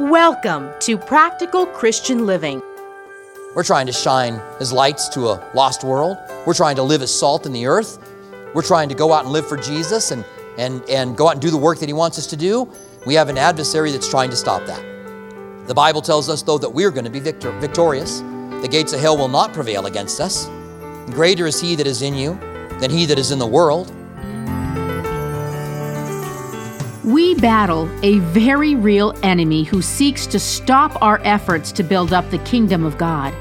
Welcome to Practical Christian Living. We're trying to shine as lights to a lost world. We're trying to live as salt in the earth. We're trying to go out and live for Jesus and, and, and go out and do the work that He wants us to do. We have an adversary that's trying to stop that. The Bible tells us, though, that we're going to be victor- victorious. The gates of hell will not prevail against us. Greater is He that is in you than He that is in the world. We battle a very real enemy who seeks to stop our efforts to build up the kingdom of God.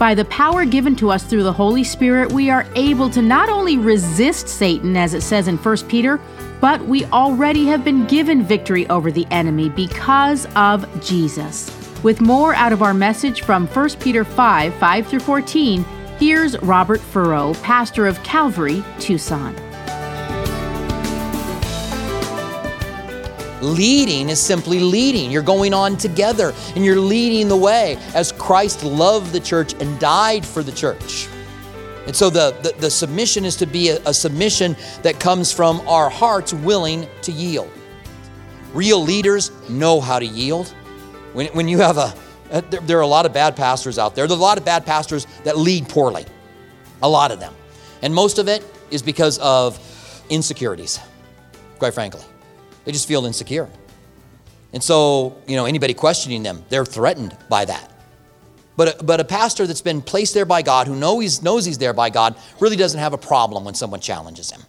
By the power given to us through the Holy Spirit, we are able to not only resist Satan, as it says in 1 Peter, but we already have been given victory over the enemy because of Jesus. With more out of our message from 1 Peter 5 5 through 14, here's Robert Furrow, pastor of Calvary, Tucson. Leading is simply leading. You're going on together and you're leading the way as Christ loved the church and died for the church. And so the, the, the submission is to be a, a submission that comes from our hearts willing to yield. Real leaders know how to yield. When, when you have a, a there, there are a lot of bad pastors out there. There's a lot of bad pastors that lead poorly, a lot of them. And most of it is because of insecurities, quite frankly. They just feel insecure. And so, you know, anybody questioning them, they're threatened by that. But a, but a pastor that's been placed there by God, who knows he's, knows he's there by God, really doesn't have a problem when someone challenges him.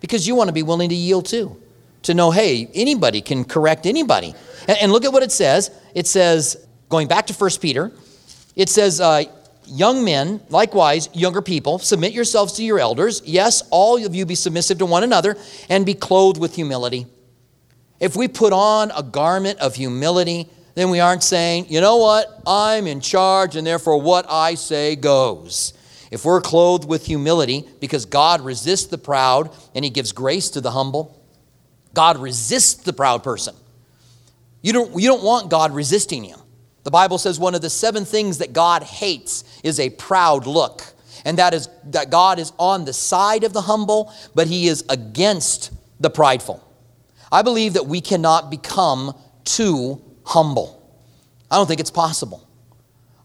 Because you want to be willing to yield too. To know, hey, anybody can correct anybody. And, and look at what it says. It says, going back to 1 Peter, it says, uh, young men, likewise, younger people, submit yourselves to your elders. Yes, all of you be submissive to one another and be clothed with humility. If we put on a garment of humility, then we aren't saying, you know what, I'm in charge and therefore what I say goes. If we're clothed with humility, because God resists the proud and He gives grace to the humble, God resists the proud person. You don't, you don't want God resisting you. The Bible says one of the seven things that God hates is a proud look. And that is that God is on the side of the humble, but He is against the prideful. I believe that we cannot become too humble. I don't think it's possible.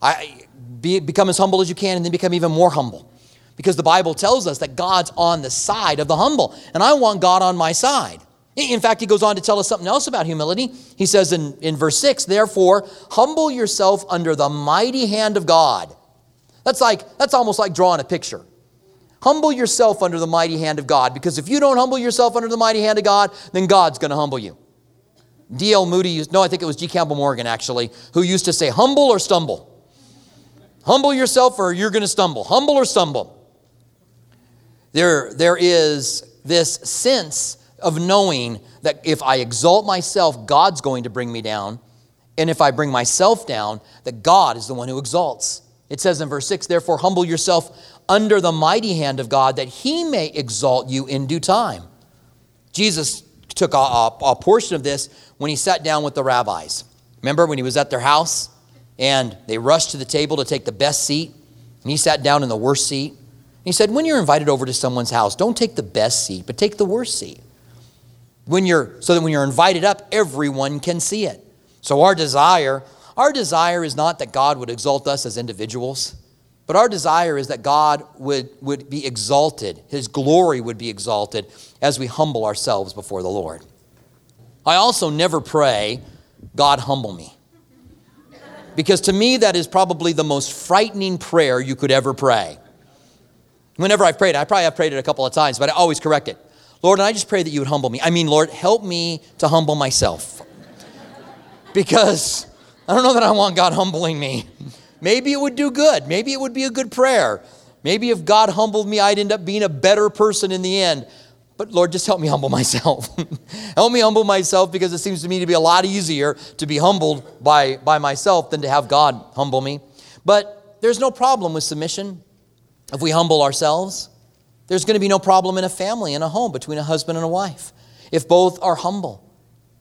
I be, become as humble as you can and then become even more humble. Because the Bible tells us that God's on the side of the humble, and I want God on my side. In fact, he goes on to tell us something else about humility. He says in, in verse 6, therefore, humble yourself under the mighty hand of God. That's like, that's almost like drawing a picture. Humble yourself under the mighty hand of God, because if you don't humble yourself under the mighty hand of God, then God's going to humble you. D.L. Moody used, no, I think it was G. Campbell Morgan actually, who used to say, humble or stumble. Humble yourself or you're going to stumble. Humble or stumble. There, there is this sense of knowing that if I exalt myself, God's going to bring me down. And if I bring myself down, that God is the one who exalts. It says in verse 6, therefore, humble yourself under the mighty hand of God that he may exalt you in due time. Jesus took a, a, a, portion of this when he sat down with the rabbis. Remember when he was at their house and they rushed to the table to take the best seat and he sat down in the worst seat? he said, When you're invited over to someone's house, don't take the best seat, but take the worst seat. When you're, so that when you're invited up, everyone can see it. So our desire, our desire is not that God would exalt us as individuals. But our desire is that God would, would be exalted, His glory would be exalted as we humble ourselves before the Lord. I also never pray, God, humble me. Because to me, that is probably the most frightening prayer you could ever pray. Whenever I've prayed, I probably have prayed it a couple of times, but I always correct it. Lord, and I just pray that you would humble me. I mean, Lord, help me to humble myself. because I don't know that I want God humbling me. Maybe it would do good. Maybe it would be a good prayer. Maybe if God humbled me, I'd end up being a better person in the end. But Lord, just help me humble myself. help me humble myself because it seems to me to be a lot easier to be humbled by, by myself than to have God humble me. But there's no problem with submission if we humble ourselves. There's going to be no problem in a family, in a home, between a husband and a wife, if both are humble.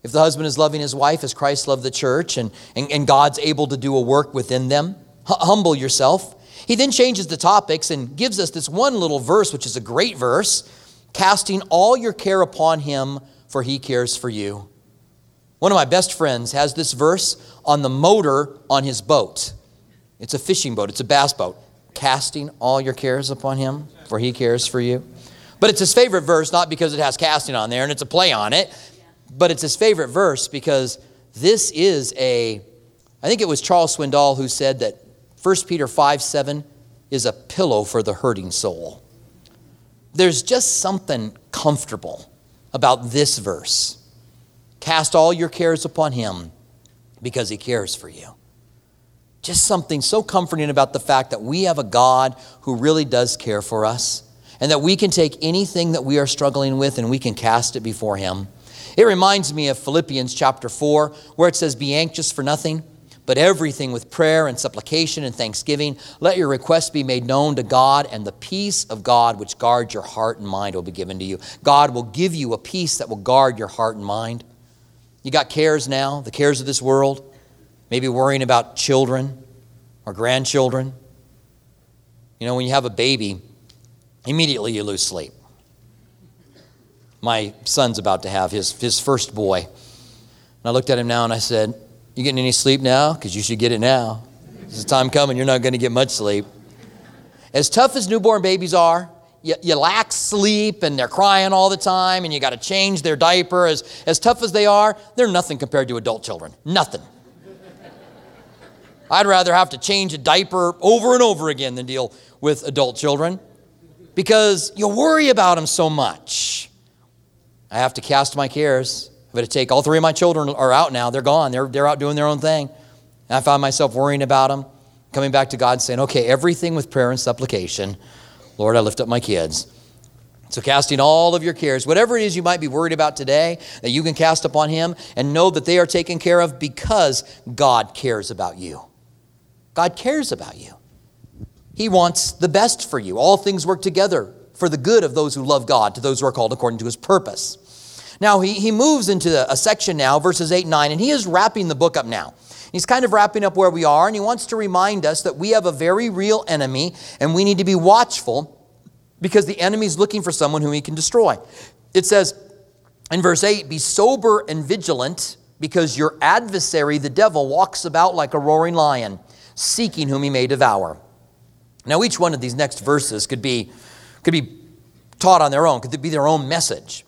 If the husband is loving his wife as Christ loved the church and, and, and God's able to do a work within them humble yourself. He then changes the topics and gives us this one little verse, which is a great verse casting all your care upon him, for he cares for you. One of my best friends has this verse on the motor on his boat. It's a fishing boat, it's a bass boat. Casting all your cares upon him, for he cares for you. But it's his favorite verse, not because it has casting on there and it's a play on it, but it's his favorite verse because this is a, I think it was Charles Swindoll who said that 1 Peter 5 7 is a pillow for the hurting soul. There's just something comfortable about this verse. Cast all your cares upon him because he cares for you. Just something so comforting about the fact that we have a God who really does care for us and that we can take anything that we are struggling with and we can cast it before him. It reminds me of Philippians chapter 4, where it says, Be anxious for nothing, but everything with prayer and supplication and thanksgiving. Let your requests be made known to God, and the peace of God, which guards your heart and mind, will be given to you. God will give you a peace that will guard your heart and mind. You got cares now, the cares of this world, maybe worrying about children or grandchildren. You know, when you have a baby, immediately you lose sleep my son's about to have his, his first boy. And I looked at him now and I said, You getting any sleep now? Because you should get it now. There's a time coming, you're not going to get much sleep. As tough as newborn babies are, you, you lack sleep and they're crying all the time and you got to change their diaper. As, as tough as they are, they're nothing compared to adult children. Nothing. I'd rather have to change a diaper over and over again than deal with adult children because you worry about them so much. I have to cast my cares. I've got to take all three of my children are out now. They're gone. They're, they're out doing their own thing. And I find myself worrying about them, coming back to God saying, okay, everything with prayer and supplication. Lord, I lift up my kids. So, casting all of your cares, whatever it is you might be worried about today, that you can cast upon Him and know that they are taken care of because God cares about you. God cares about you. He wants the best for you. All things work together for the good of those who love God, to those who are called according to His purpose. Now, he, he moves into a section now, verses 8 and 9, and he is wrapping the book up now. He's kind of wrapping up where we are, and he wants to remind us that we have a very real enemy, and we need to be watchful because the enemy is looking for someone whom he can destroy. It says in verse 8, Be sober and vigilant, because your adversary, the devil, walks about like a roaring lion, seeking whom he may devour. Now, each one of these next verses could be, could be taught on their own, could be their own message.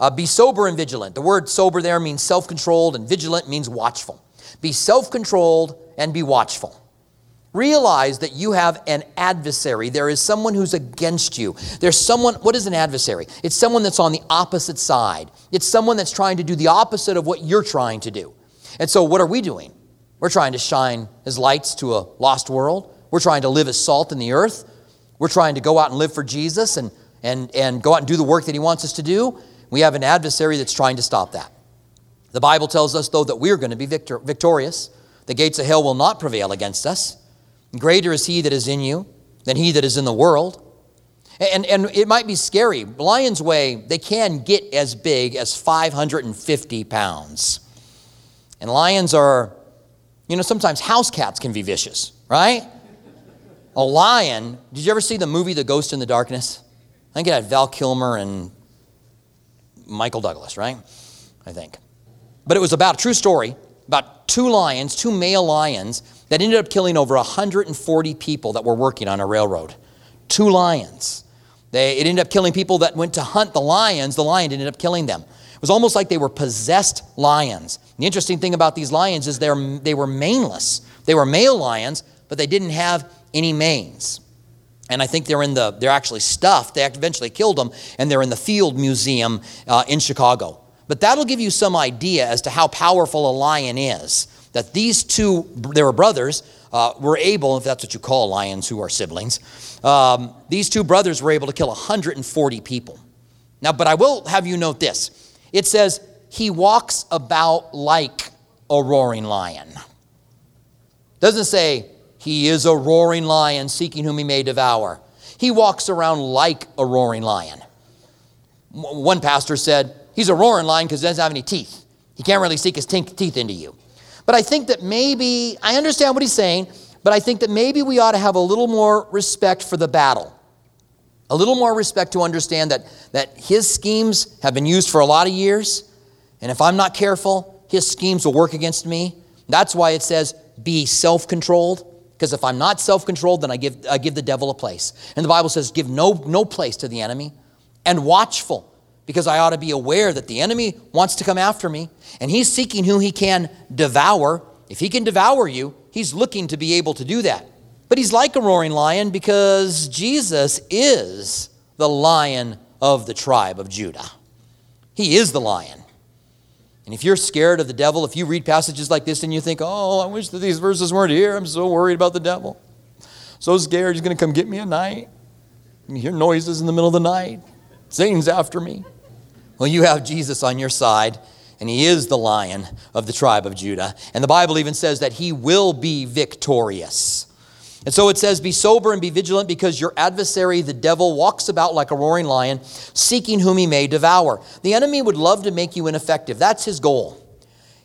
Uh, be sober and vigilant. The word sober there means self controlled, and vigilant means watchful. Be self controlled and be watchful. Realize that you have an adversary. There is someone who's against you. There's someone, what is an adversary? It's someone that's on the opposite side. It's someone that's trying to do the opposite of what you're trying to do. And so, what are we doing? We're trying to shine as lights to a lost world. We're trying to live as salt in the earth. We're trying to go out and live for Jesus and, and, and go out and do the work that He wants us to do. We have an adversary that's trying to stop that. The Bible tells us, though, that we're going to be victor- victorious. The gates of hell will not prevail against us. Greater is he that is in you than he that is in the world. And, and it might be scary. Lions weigh, they can get as big as 550 pounds. And lions are, you know, sometimes house cats can be vicious, right? A lion, did you ever see the movie The Ghost in the Darkness? I think it had Val Kilmer and Michael Douglas, right? I think. But it was about a true story about two lions, two male lions, that ended up killing over 140 people that were working on a railroad. Two lions. They, it ended up killing people that went to hunt the lions. The lion ended up killing them. It was almost like they were possessed lions. The interesting thing about these lions is they were maneless. They were male lions, but they didn't have any manes and I think they're in the they're actually stuffed. They eventually killed them, and they're in the Field Museum uh, in Chicago. But that'll give you some idea as to how powerful a lion is. That these two, they were brothers, uh, were able, if that's what you call lions who are siblings, um, these two brothers were able to kill 140 people. Now, but I will have you note this. It says, he walks about like a roaring lion. Doesn't say he is a roaring lion seeking whom he may devour. He walks around like a roaring lion. One pastor said, He's a roaring lion because he doesn't have any teeth. He can't really seek his teeth into you. But I think that maybe, I understand what he's saying, but I think that maybe we ought to have a little more respect for the battle. A little more respect to understand that, that his schemes have been used for a lot of years. And if I'm not careful, his schemes will work against me. That's why it says, be self controlled. Because if I'm not self controlled, then I give, I give the devil a place. And the Bible says, give no, no place to the enemy. And watchful, because I ought to be aware that the enemy wants to come after me. And he's seeking who he can devour. If he can devour you, he's looking to be able to do that. But he's like a roaring lion because Jesus is the lion of the tribe of Judah. He is the lion. And if you're scared of the devil, if you read passages like this and you think, oh, I wish that these verses weren't here, I'm so worried about the devil. So scared he's going to come get me at night. You hear noises in the middle of the night. Satan's after me. Well, you have Jesus on your side, and he is the lion of the tribe of Judah. And the Bible even says that he will be victorious. And so it says, Be sober and be vigilant because your adversary, the devil, walks about like a roaring lion, seeking whom he may devour. The enemy would love to make you ineffective. That's his goal.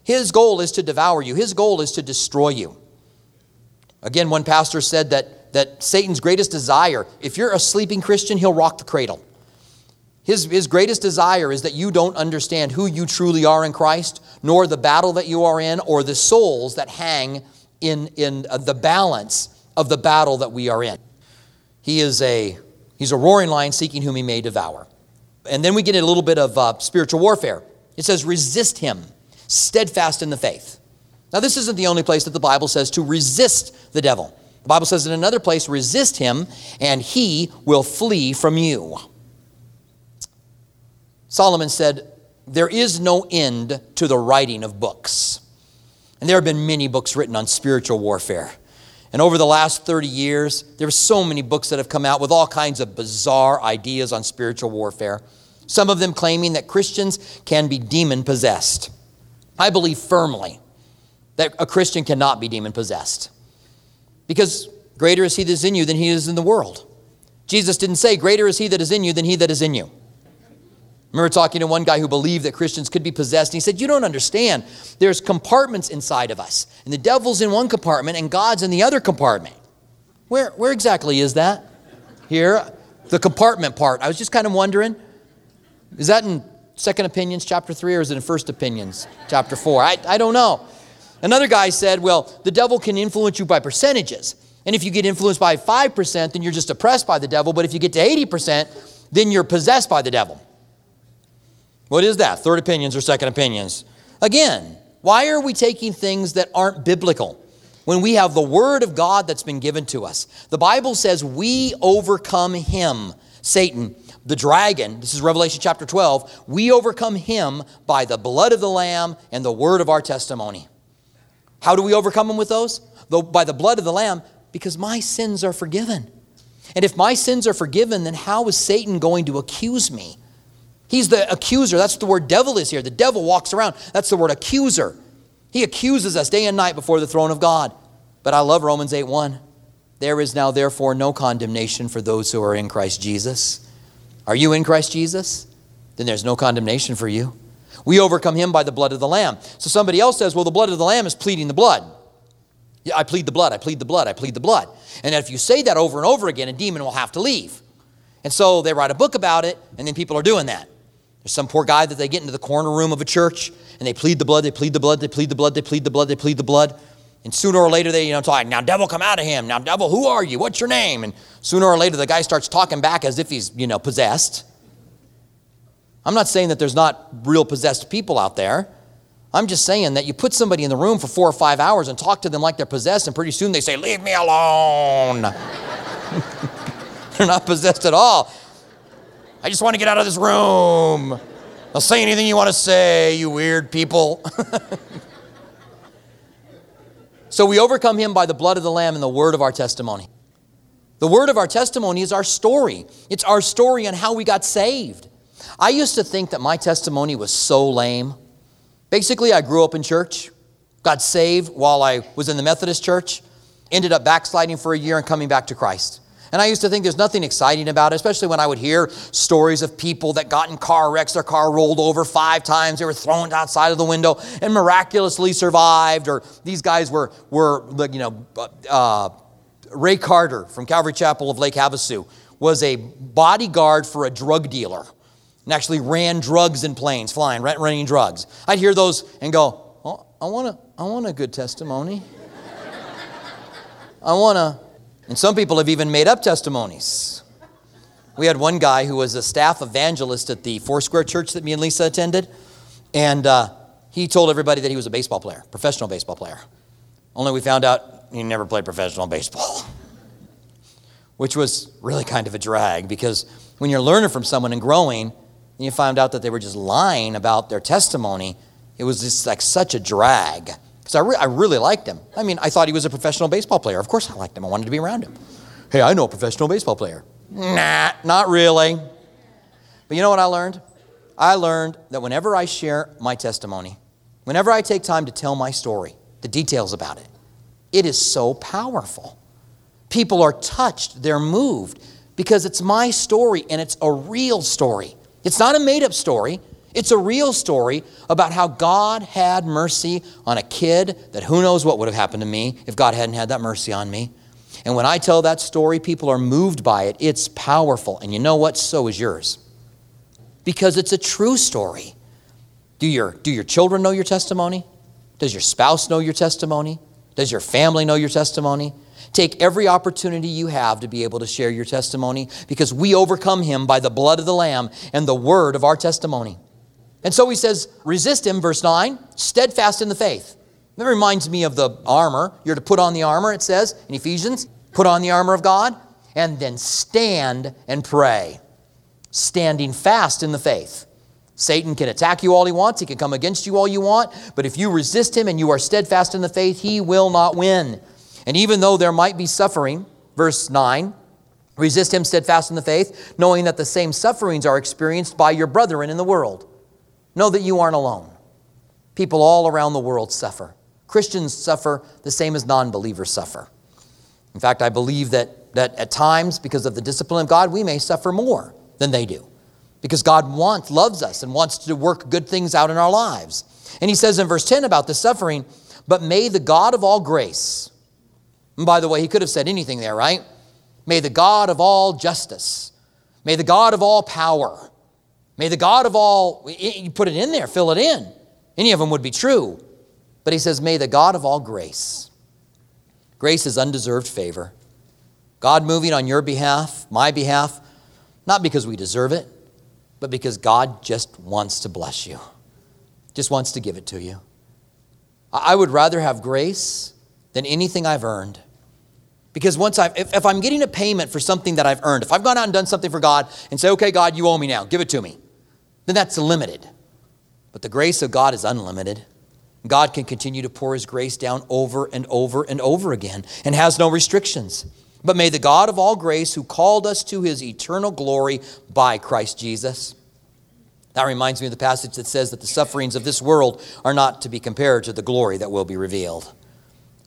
His goal is to devour you, his goal is to destroy you. Again, one pastor said that, that Satan's greatest desire, if you're a sleeping Christian, he'll rock the cradle. His, his greatest desire is that you don't understand who you truly are in Christ, nor the battle that you are in, or the souls that hang in, in uh, the balance of the battle that we are in. He is a, he's a roaring lion seeking whom he may devour. And then we get a little bit of uh, spiritual warfare. It says, resist him, steadfast in the faith. Now, this isn't the only place that the Bible says to resist the devil. The Bible says in another place, resist him, and he will flee from you. Solomon said, There is no end to the writing of books. And there have been many books written on spiritual warfare. And over the last 30 years, there are so many books that have come out with all kinds of bizarre ideas on spiritual warfare. Some of them claiming that Christians can be demon possessed. I believe firmly that a Christian cannot be demon possessed because greater is he that is in you than he is in the world. Jesus didn't say, Greater is he that is in you than he that is in you remember talking to one guy who believed that Christians could be possessed. And he said, You don't understand. There's compartments inside of us. And the devil's in one compartment and God's in the other compartment. Where, where exactly is that? Here, the compartment part. I was just kind of wondering. Is that in Second Opinions, chapter 3, or is it in First Opinions, chapter 4? I, I don't know. Another guy said, Well, the devil can influence you by percentages. And if you get influenced by 5%, then you're just oppressed by the devil. But if you get to 80%, then you're possessed by the devil. What is that? Third opinions or second opinions? Again, why are we taking things that aren't biblical when we have the Word of God that's been given to us? The Bible says we overcome him, Satan, the dragon. This is Revelation chapter 12. We overcome him by the blood of the Lamb and the word of our testimony. How do we overcome him with those? Though by the blood of the Lamb, because my sins are forgiven. And if my sins are forgiven, then how is Satan going to accuse me? He's the accuser. That's what the word devil is here. The devil walks around. That's the word accuser. He accuses us day and night before the throne of God. But I love Romans 8 1. There is now, therefore, no condemnation for those who are in Christ Jesus. Are you in Christ Jesus? Then there's no condemnation for you. We overcome him by the blood of the Lamb. So somebody else says, well, the blood of the Lamb is pleading the blood. Yeah, I plead the blood, I plead the blood, I plead the blood. And if you say that over and over again, a demon will have to leave. And so they write a book about it, and then people are doing that. There's some poor guy that they get into the corner room of a church and they plead the blood, they plead the blood, they plead the blood, they plead the blood, they plead the blood. And sooner or later they, you know, talk, now devil come out of him. Now devil, who are you? What's your name? And sooner or later the guy starts talking back as if he's, you know, possessed. I'm not saying that there's not real possessed people out there. I'm just saying that you put somebody in the room for four or five hours and talk to them like they're possessed, and pretty soon they say, Leave me alone. they're not possessed at all. I just want to get out of this room. I'll say anything you want to say, you weird people. so we overcome him by the blood of the Lamb and the word of our testimony. The word of our testimony is our story, it's our story on how we got saved. I used to think that my testimony was so lame. Basically, I grew up in church, got saved while I was in the Methodist church, ended up backsliding for a year and coming back to Christ. And I used to think there's nothing exciting about it, especially when I would hear stories of people that got in car wrecks, their car rolled over five times, they were thrown outside of the window and miraculously survived. Or these guys were, were you know, uh, Ray Carter from Calvary Chapel of Lake Havasu was a bodyguard for a drug dealer and actually ran drugs in planes, flying, running drugs. I'd hear those and go, I want a, I want a good testimony. I want to, and some people have even made up testimonies. We had one guy who was a staff evangelist at the Foursquare Church that me and Lisa attended, and uh, he told everybody that he was a baseball player, professional baseball player. Only we found out he never played professional baseball, which was really kind of a drag because when you're learning from someone and growing, and you find out that they were just lying about their testimony, it was just like such a drag. Because I, re- I really liked him. I mean, I thought he was a professional baseball player. Of course I liked him. I wanted to be around him. Hey, I know a professional baseball player. Nah, not really. But you know what I learned? I learned that whenever I share my testimony, whenever I take time to tell my story, the details about it, it is so powerful. People are touched, they're moved, because it's my story and it's a real story. It's not a made up story. It's a real story about how God had mercy on a kid that who knows what would have happened to me if God hadn't had that mercy on me. And when I tell that story, people are moved by it. It's powerful. And you know what? So is yours. Because it's a true story. Do your, do your children know your testimony? Does your spouse know your testimony? Does your family know your testimony? Take every opportunity you have to be able to share your testimony because we overcome him by the blood of the Lamb and the word of our testimony. And so he says, resist him, verse 9, steadfast in the faith. That reminds me of the armor. You're to put on the armor, it says in Ephesians, put on the armor of God, and then stand and pray. Standing fast in the faith. Satan can attack you all he wants, he can come against you all you want, but if you resist him and you are steadfast in the faith, he will not win. And even though there might be suffering, verse 9, resist him steadfast in the faith, knowing that the same sufferings are experienced by your brethren in the world. Know that you aren't alone. People all around the world suffer. Christians suffer the same as non believers suffer. In fact, I believe that, that at times, because of the discipline of God, we may suffer more than they do. Because God wants, loves us and wants to work good things out in our lives. And he says in verse 10 about the suffering, but may the God of all grace, and by the way, he could have said anything there, right? May the God of all justice, may the God of all power, may the God of all, you put it in there, fill it in. Any of them would be true. But he says, may the God of all grace. Grace is undeserved favor. God moving on your behalf, my behalf, not because we deserve it, but because God just wants to bless you, just wants to give it to you. I would rather have grace than anything I've earned. Because once I've, if, if, I'm getting a payment for something that I've earned, if I've gone out and done something for God and say, okay, God, you owe me now, give it to me, then that's limited. But the grace of God is unlimited. God can continue to pour His grace down over and over and over again and has no restrictions. But may the God of all grace, who called us to His eternal glory by Christ Jesus, that reminds me of the passage that says that the sufferings of this world are not to be compared to the glory that will be revealed.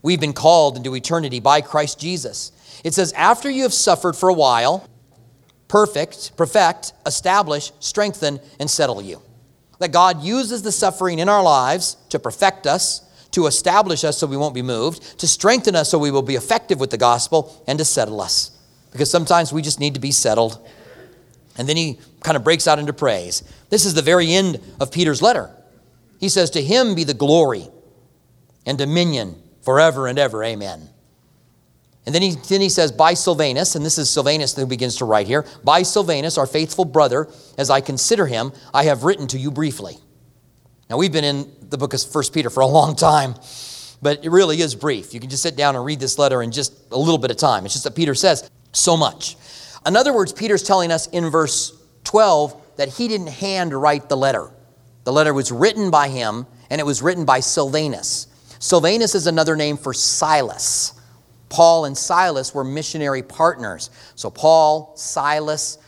We've been called into eternity by Christ Jesus. It says, after you have suffered for a while, perfect, perfect, establish, strengthen, and settle you. That God uses the suffering in our lives to perfect us, to establish us so we won't be moved, to strengthen us so we will be effective with the gospel, and to settle us. Because sometimes we just need to be settled. And then he kind of breaks out into praise. This is the very end of Peter's letter. He says, To him be the glory and dominion forever and ever. Amen. And then he, then he says, By Silvanus, and this is Silvanus who begins to write here, by Silvanus, our faithful brother, as I consider him, I have written to you briefly. Now, we've been in the book of First Peter for a long time, but it really is brief. You can just sit down and read this letter in just a little bit of time. It's just that Peter says so much. In other words, Peter's telling us in verse 12 that he didn't hand write the letter. The letter was written by him, and it was written by Silvanus. Silvanus is another name for Silas. Paul and Silas were missionary partners. So, Paul, Silas,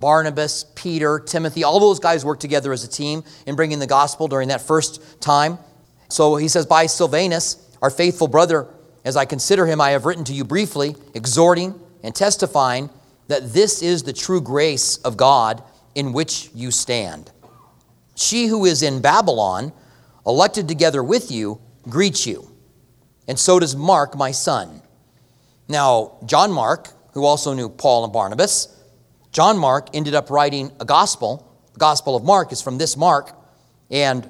Barnabas, Peter, Timothy, all those guys worked together as a team in bringing the gospel during that first time. So, he says, By Silvanus, our faithful brother, as I consider him, I have written to you briefly, exhorting and testifying that this is the true grace of God in which you stand. She who is in Babylon, elected together with you, greets you. And so does Mark, my son. Now, John Mark, who also knew Paul and Barnabas, John Mark ended up writing a gospel. The Gospel of Mark is from this Mark, and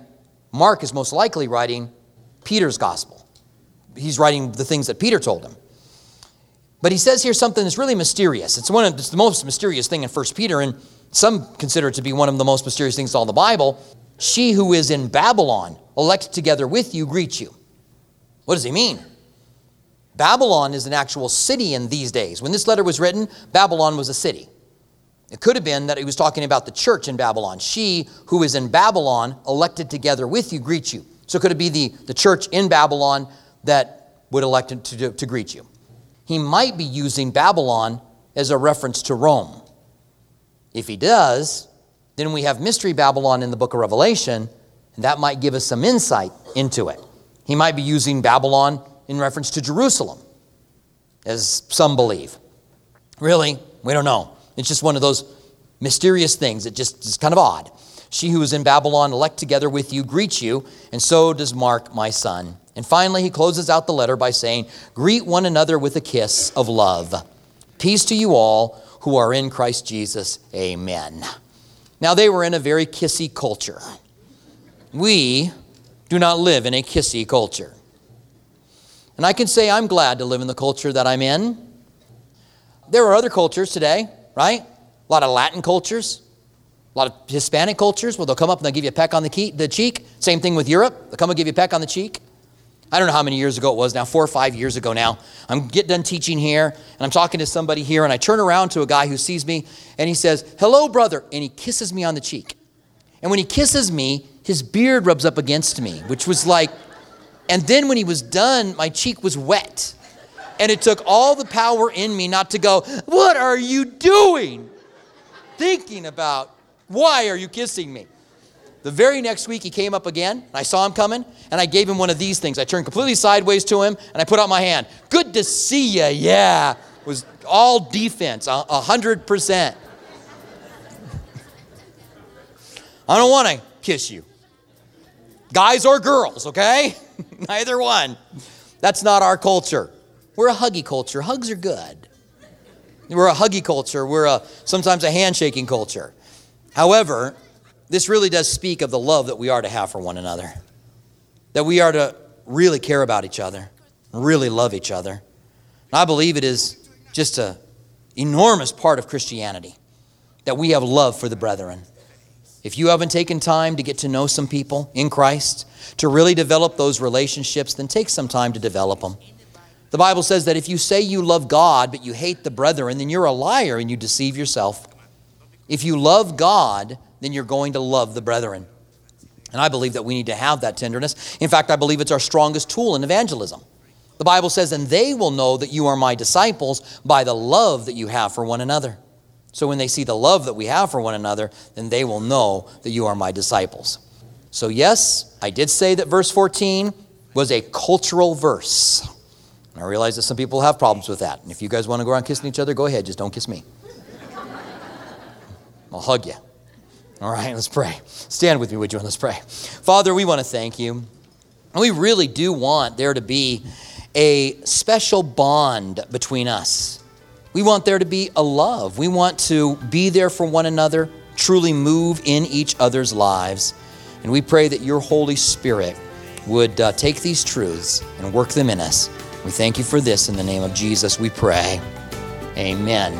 Mark is most likely writing Peter's gospel. He's writing the things that Peter told him. But he says here something that's really mysterious. It's one of it's the most mysterious thing in 1 Peter, and some consider it to be one of the most mysterious things in all the Bible. She who is in Babylon, elect together with you, greets you. What does he mean? Babylon is an actual city in these days. When this letter was written, Babylon was a city. It could have been that he was talking about the church in Babylon. She who is in Babylon, elected together with you, greets you. So could it be the, the church in Babylon that would elect to, to greet you? He might be using Babylon as a reference to Rome. If he does, then we have Mystery Babylon in the book of Revelation, and that might give us some insight into it. He might be using Babylon in reference to Jerusalem, as some believe. Really? We don't know. It's just one of those mysterious things. It just is kind of odd. She who is in Babylon, elect together with you, greets you, and so does Mark, my son. And finally, he closes out the letter by saying, Greet one another with a kiss of love. Peace to you all who are in Christ Jesus. Amen. Now, they were in a very kissy culture. We do not live in a kissy culture. And I can say I'm glad to live in the culture that I'm in. There are other cultures today, right? A lot of Latin cultures, a lot of Hispanic cultures where they'll come up and they'll give you a peck on the, key, the cheek. Same thing with Europe. They'll come and give you a peck on the cheek. I don't know how many years ago it was now, four or five years ago now. I'm getting done teaching here, and I'm talking to somebody here, and I turn around to a guy who sees me, and he says, Hello, brother. And he kisses me on the cheek. And when he kisses me, his beard rubs up against me, which was like, and then when he was done, my cheek was wet. And it took all the power in me not to go, What are you doing? Thinking about, Why are you kissing me? The very next week, he came up again, and I saw him coming, and I gave him one of these things. I turned completely sideways to him, and I put out my hand. Good to see you, yeah. It was all defense, a hundred percent. I don't want to kiss you. Guys or girls, okay? Neither one. That's not our culture. We're a huggy culture. Hugs are good. We're a huggy culture. We're a, sometimes a handshaking culture. However, this really does speak of the love that we are to have for one another. That we are to really care about each other, really love each other. And I believe it is just an enormous part of Christianity that we have love for the brethren. If you haven't taken time to get to know some people in Christ, to really develop those relationships, then take some time to develop them. The Bible says that if you say you love God but you hate the brethren, then you're a liar and you deceive yourself. If you love God, then you're going to love the brethren. And I believe that we need to have that tenderness. In fact, I believe it's our strongest tool in evangelism. The Bible says, and they will know that you are my disciples by the love that you have for one another. So when they see the love that we have for one another, then they will know that you are my disciples. So, yes, I did say that verse 14 was a cultural verse. And I realize that some people have problems with that. And if you guys want to go around kissing each other, go ahead. Just don't kiss me. I'll hug you. All right, let's pray. Stand with me, would you? And let's pray. Father, we want to thank you. And we really do want there to be a special bond between us. We want there to be a love. We want to be there for one another, truly move in each other's lives. And we pray that your Holy Spirit would uh, take these truths and work them in us. We thank you for this in the name of Jesus, we pray. Amen.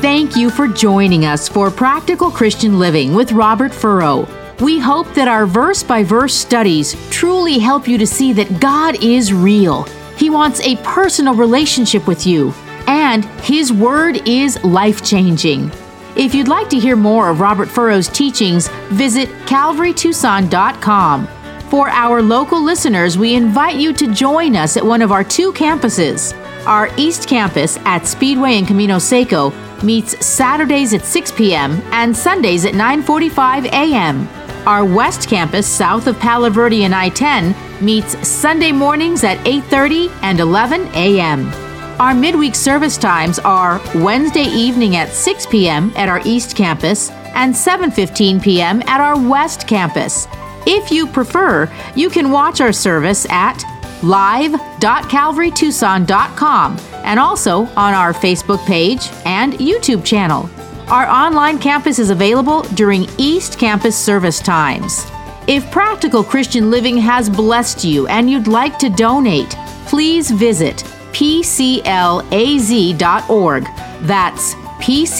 Thank you for joining us for Practical Christian Living with Robert Furrow. We hope that our verse by verse studies truly help you to see that God is real. He wants a personal relationship with you, and His Word is life changing. If you'd like to hear more of Robert Furrow's teachings, visit calvarytucson.com. For our local listeners, we invite you to join us at one of our two campuses. Our East Campus at Speedway and Camino Seco meets Saturdays at 6 p.m. and Sundays at 9:45 a.m. Our West Campus south of Palo Verde and I-10 meets Sunday mornings at 8:30 and 11 a.m. Our midweek service times are Wednesday evening at 6 p.m. at our East Campus and 7:15 p.m. at our West Campus. If you prefer, you can watch our service at live.calvarytucson.com and also on our Facebook page and YouTube channel. Our online campus is available during East Campus service times. If Practical Christian Living has blessed you and you'd like to donate, please visit pclaz.org. That's pclaz.org,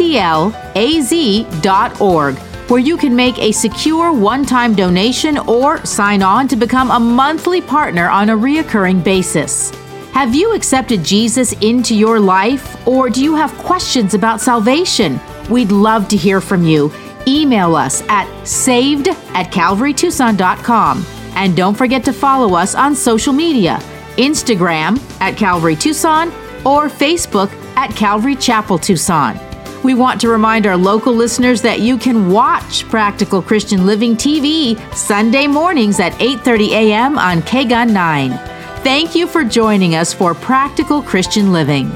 where you can make a secure one time donation or sign on to become a monthly partner on a reoccurring basis. Have you accepted Jesus into your life, or do you have questions about salvation? We'd love to hear from you. Email us at saved at calvarytucson.com. And don't forget to follow us on social media Instagram at Calvary Tucson or Facebook at Calvary Chapel Tucson. We want to remind our local listeners that you can watch Practical Christian Living TV Sunday mornings at 8:30 a.m. on KGUN 9. Thank you for joining us for Practical Christian Living.